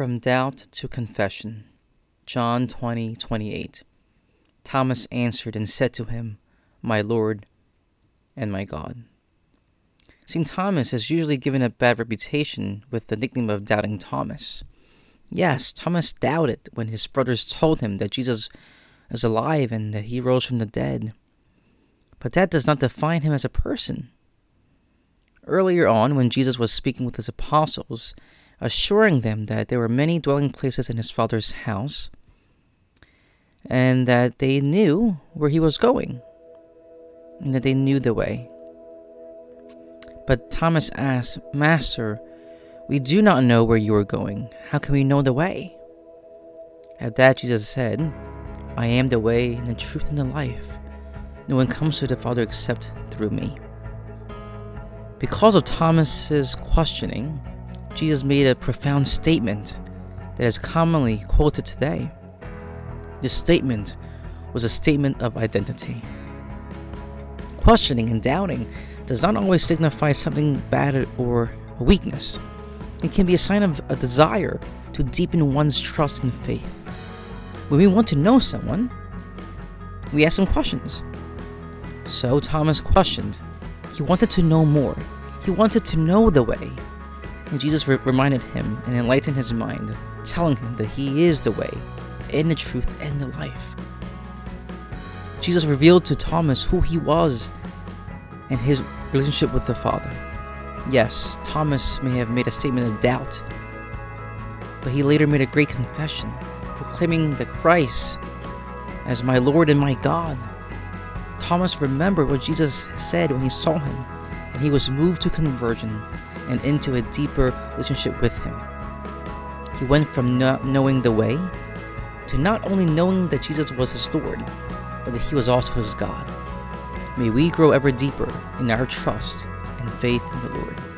From doubt to confession. John 20, 28. Thomas answered and said to him, My Lord and my God. St. Thomas is usually given a bad reputation with the nickname of Doubting Thomas. Yes, Thomas doubted when his brothers told him that Jesus is alive and that he rose from the dead. But that does not define him as a person. Earlier on, when Jesus was speaking with his apostles, assuring them that there were many dwelling places in his Father's house, and that they knew where he was going, and that they knew the way. But Thomas asked, Master, we do not know where you are going. How can we know the way? At that, Jesus said, I am the way, and the truth, and the life. No one comes to the Father except through me. Because of Thomas's questioning, Jesus made a profound statement that is commonly quoted today. This statement was a statement of identity. Questioning and doubting does not always signify something bad or a weakness. It can be a sign of a desire to deepen one's trust and faith. When we want to know someone, we ask them questions. So Thomas questioned. He wanted to know more. He wanted to know the way. And Jesus re- reminded him and enlightened his mind, telling him that he is the way, and the truth, and the life. Jesus revealed to Thomas who he was and his relationship with the Father. Yes, Thomas may have made a statement of doubt, but he later made a great confession, proclaiming the Christ as my Lord and my God. Thomas remembered what Jesus said when he saw him, and he was moved to conversion and into a deeper relationship with Him. He went from not knowing the way to not only knowing that Jesus was his Lord, but that He was also his God. May we grow ever deeper in our trust and faith in the Lord.